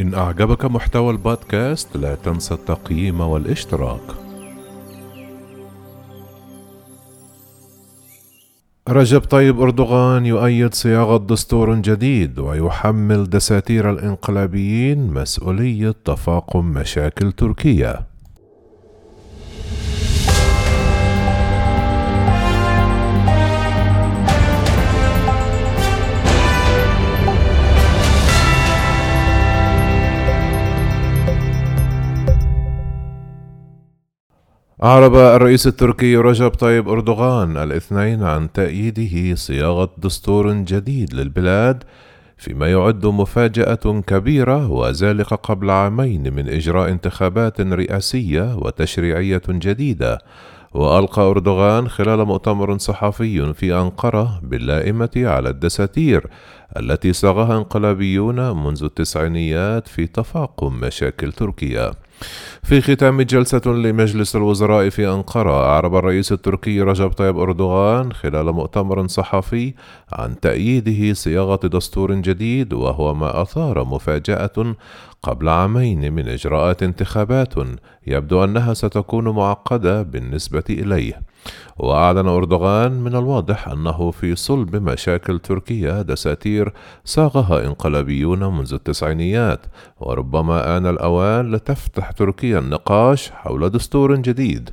إن أعجبك محتوى البودكاست لا تنسى التقييم والاشتراك. رجب طيب أردوغان يؤيد صياغة دستور جديد ويحمل دساتير الإنقلابيين مسؤولية تفاقم مشاكل تركيا. أعرب الرئيس التركي رجب طيب أردوغان الاثنين عن تأييده صياغة دستور جديد للبلاد فيما يعد مفاجأة كبيرة وذلك قبل عامين من إجراء انتخابات رئاسية وتشريعية جديدة. وألقى أردوغان خلال مؤتمر صحفي في أنقرة باللائمة على الدساتير التي صاغها انقلابيون منذ التسعينيات في تفاقم مشاكل تركيا. في ختام جلسة لمجلس الوزراء في أنقرة أعرب الرئيس التركي رجب طيب أردوغان خلال مؤتمر صحفي عن تأييده صياغة دستور جديد وهو ما أثار مفاجأة قبل عامين من إجراءات انتخابات. يبدو أنها ستكون معقدة بالنسبة إليه. وأعلن أردوغان من الواضح أنه في صلب مشاكل تركيا دساتير صاغها انقلابيون منذ التسعينيات وربما آن الأوان لتفتح تركيا النقاش حول دستور جديد.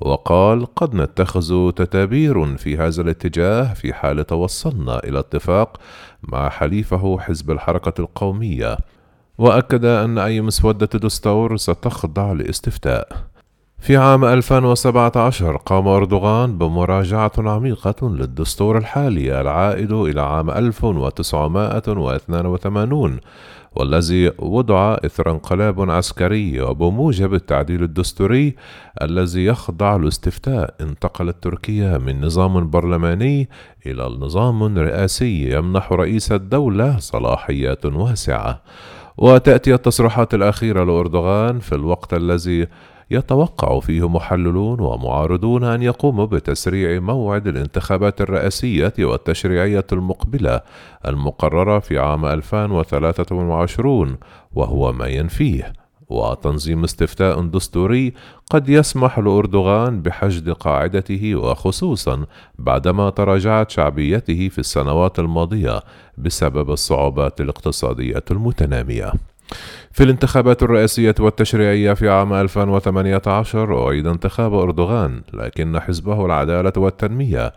وقال قد نتخذ تدابير في هذا الاتجاه في حال توصلنا إلى اتفاق مع حليفه حزب الحركة القومية. وأكد أن أي مسودة دستور ستخضع لاستفتاء. في عام 2017 قام أردوغان بمراجعة عميقة للدستور الحالي العائد إلى عام 1982 والذي وضع إثر انقلاب عسكري وبموجب التعديل الدستوري الذي يخضع لاستفتاء انتقلت تركيا من نظام برلماني إلى نظام رئاسي يمنح رئيس الدولة صلاحيات واسعة. وتأتي التصريحات الأخيرة لأردوغان في الوقت الذي يتوقع فيه محللون ومعارضون أن يقوموا بتسريع موعد الانتخابات الرئاسية والتشريعية المقبلة المقررة في عام 2023 وهو ما ينفيه وتنظيم استفتاء دستوري قد يسمح لأردوغان بحشد قاعدته وخصوصا بعدما تراجعت شعبيته في السنوات الماضية بسبب الصعوبات الاقتصادية المتنامية. في الانتخابات الرئاسية والتشريعية في عام 2018 أعيد انتخاب أردوغان لكن حزبه العدالة والتنمية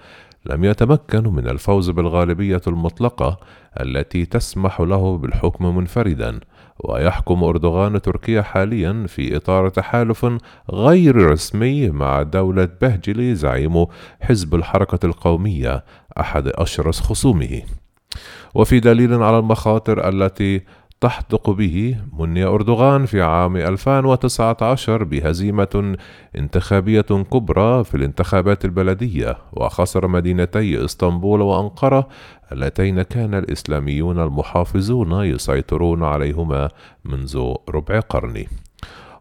لم يتمكن من الفوز بالغالبية المطلقة التي تسمح له بالحكم منفردا. ويحكم أردوغان تركيا حاليا في إطار تحالف غير رسمي مع دولة بهجلي زعيم حزب الحركة القومية أحد أشرس خصومه. وفي دليل على المخاطر التي تحدق به مني أردوغان في عام 2019 بهزيمة انتخابية كبرى في الانتخابات البلدية وخسر مدينتي إسطنبول وأنقرة اللتين كان الإسلاميون المحافظون يسيطرون عليهما منذ ربع قرن.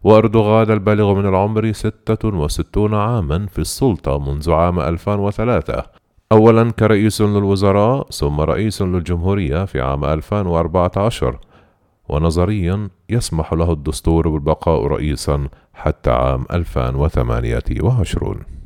وأردوغان البالغ من العمر 66 عاما في السلطة منذ عام 2003 أولا كرئيس للوزراء ثم رئيس للجمهورية في عام 2014 ونظريا يسمح له الدستور بالبقاء رئيسا حتى عام 2028